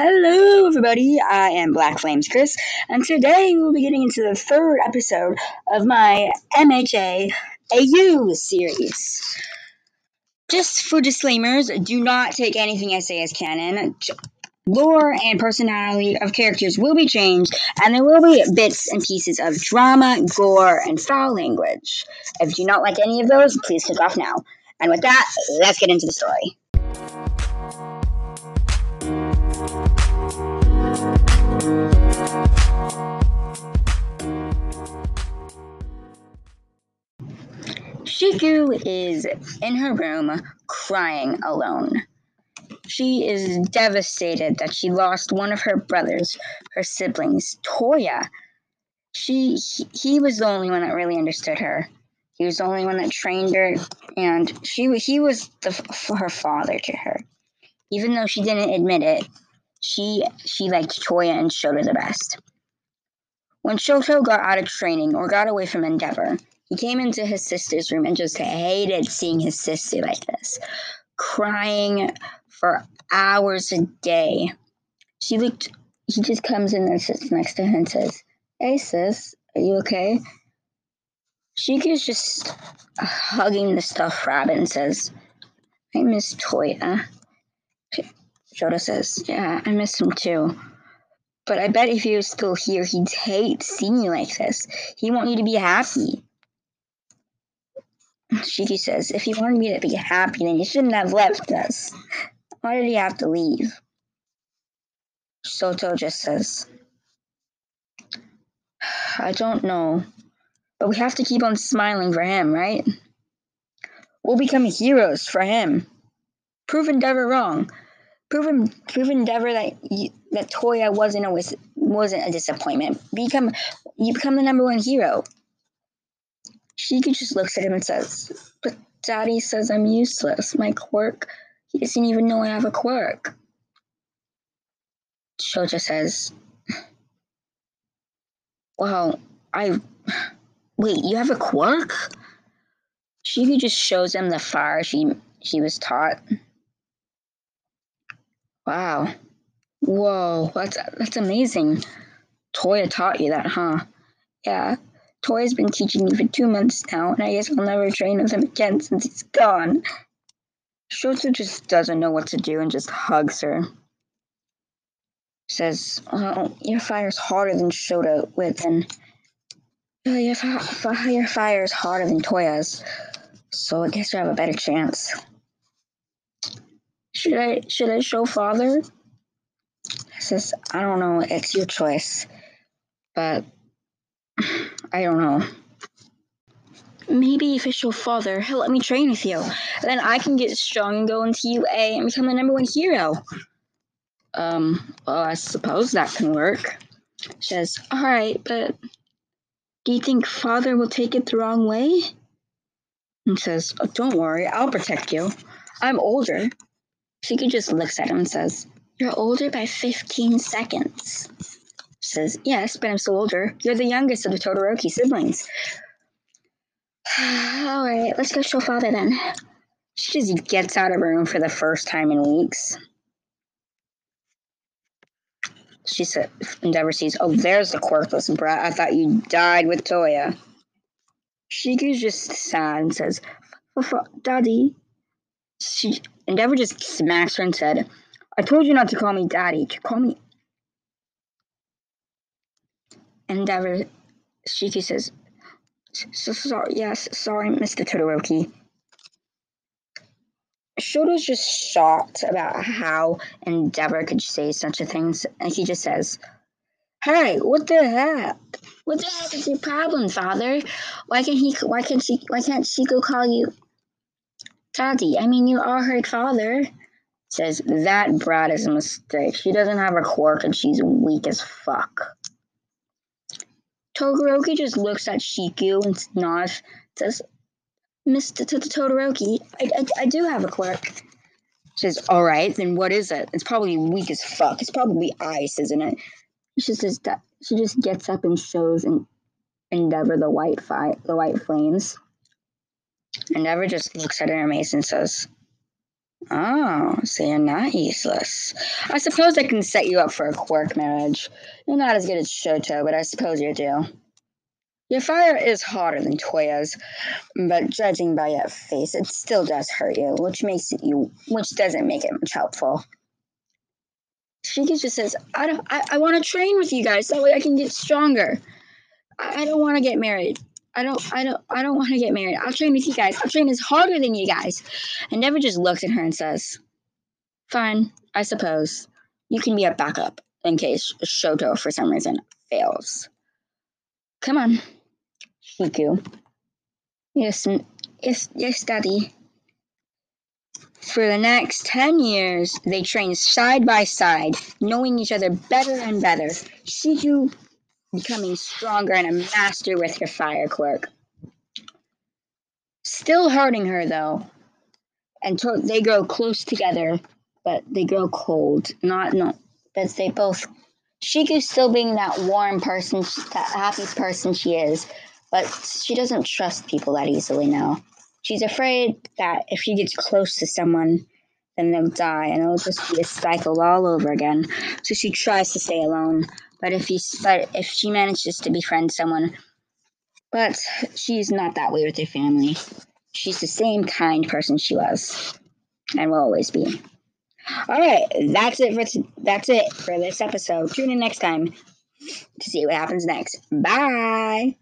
Hello, everybody. I am Black Flames Chris, and today we'll be getting into the third episode of my MHA AU series. Just for disclaimers, do not take anything I say as canon. Lore and personality of characters will be changed, and there will be bits and pieces of drama, gore, and foul language. If you do not like any of those, please click off now. And with that, let's get into the story. Shiku is in her room crying alone. She is devastated that she lost one of her brothers, her siblings, Toya. She he, he was the only one that really understood her. He was the only one that trained her, and she he was the, her father to her. Even though she didn't admit it, she she liked Toya and Shoto the best. When Shoto got out of training or got away from Endeavor, he came into his sister's room and just hated seeing his sister like this, crying for hours a day. She looked, he just comes in and sits next to her and says, Hey sis, are you okay? She is just hugging the stuffed rabbit and says, I miss Toya. Shoto says, Yeah, I miss him too. But I bet if he was still here, he'd hate seeing you like this. He want you to be happy. Shiki says, if he wanted me to be happy, then he shouldn't have left us. Why did he have to leave? Shoto just says, I don't know, but we have to keep on smiling for him, right? We'll become heroes for him. Prove Endeavor wrong. Prove, prove Endeavor that you, that Toya wasn't a wasn't a disappointment. Become you become the number one hero. Shiki just looks at him and says, But Daddy says I'm useless. My quirk, he doesn't even know I have a quirk. Shoto says, Well, I. Wait, you have a quirk? Shiki just shows him the fire she she was taught. Wow. Whoa, that's that's amazing. Toya taught you that, huh? Yeah. Toya's been teaching me for two months now, and I guess I'll never train with him again since he's gone. Shoto just doesn't know what to do and just hugs her. Says, "Oh, your fire's harder than Shoto with, and uh, your, fi- your fire's harder than Toya's, so I guess you have a better chance." Should I should I show father? Says, I don't know, it's your choice. But I don't know. Maybe if I show father, he'll let me train with you. Then I can get strong and go into UA and become the number one hero. Um, well, I suppose that can work. She says, Alright, but do you think father will take it the wrong way? And says, oh, Don't worry, I'll protect you. I'm older. She just looks at him and says, You're older by 15 seconds says, Yes, but I'm still older. You're the youngest of the Todoroki siblings. All right, let's go show father then. She just gets out of her room for the first time in weeks. She said, Endeavor sees, Oh, there's the quirkless brat. I thought you died with Toya. Shiku's just sad and says, Daddy. She, Endeavor just smacks her and said, I told you not to call me daddy. To call me Endeavor, Shiki says, so sorry, yes, sorry, Mr. Todoroki. Shoto's just shocked about how Endeavor could say such a thing, and he just says, Hey, what the heck? What the heck is your problem, father? Why can't he? Why can't she? Why can't Shiko call you Daddy? I mean, you are her father. Says that brat is a mistake. She doesn't have a quirk, and she's weak as fuck. Todoroki just looks at Shiku and nods, says, Mr. Todoroki, I, I, I do have a quirk. Says, all right, then what is it? It's probably weak as fuck. It's probably ice, isn't it? She says that she just gets up and shows and Endeavor the white fi- the white flames. Endeavor just looks at her amazed and says, Oh, so you're not useless. I suppose I can set you up for a quirk marriage. You're not as good as Shoto, but I suppose you do. Your fire is hotter than Toya's, but judging by your face, it still does hurt you, which makes it you, which doesn't make it much helpful. Shiki just says, "I don't, I, I want to train with you guys. That way I can get stronger. I, I don't want to get married. I don't, I don't, I don't want to get married. I'll train with you guys. I'll train as harder than you guys." Endeavor just looks at her and says, "Fine, I suppose you can be a backup in case Shoto for some reason fails. Come on." Shiku. Yes, yes, yes, Daddy. For the next 10 years, they trained side by side, knowing each other better and better. Shiku becoming stronger and a master with her fire quirk. Still hurting her, though. And to- they grow close together, but they grow cold. Not, no, but they both. Shiku's still being that warm person, that happy person she is, but she doesn't trust people that easily now. She's afraid that if she gets close to someone, then they'll die, and it'll just be a cycle all over again. So she tries to stay alone. But if he, but if she manages to befriend someone, but she's not that way with her family. She's the same kind person she was, and will always be. All right, that's it for t- that's it for this episode. Tune in next time to see what happens next. Bye.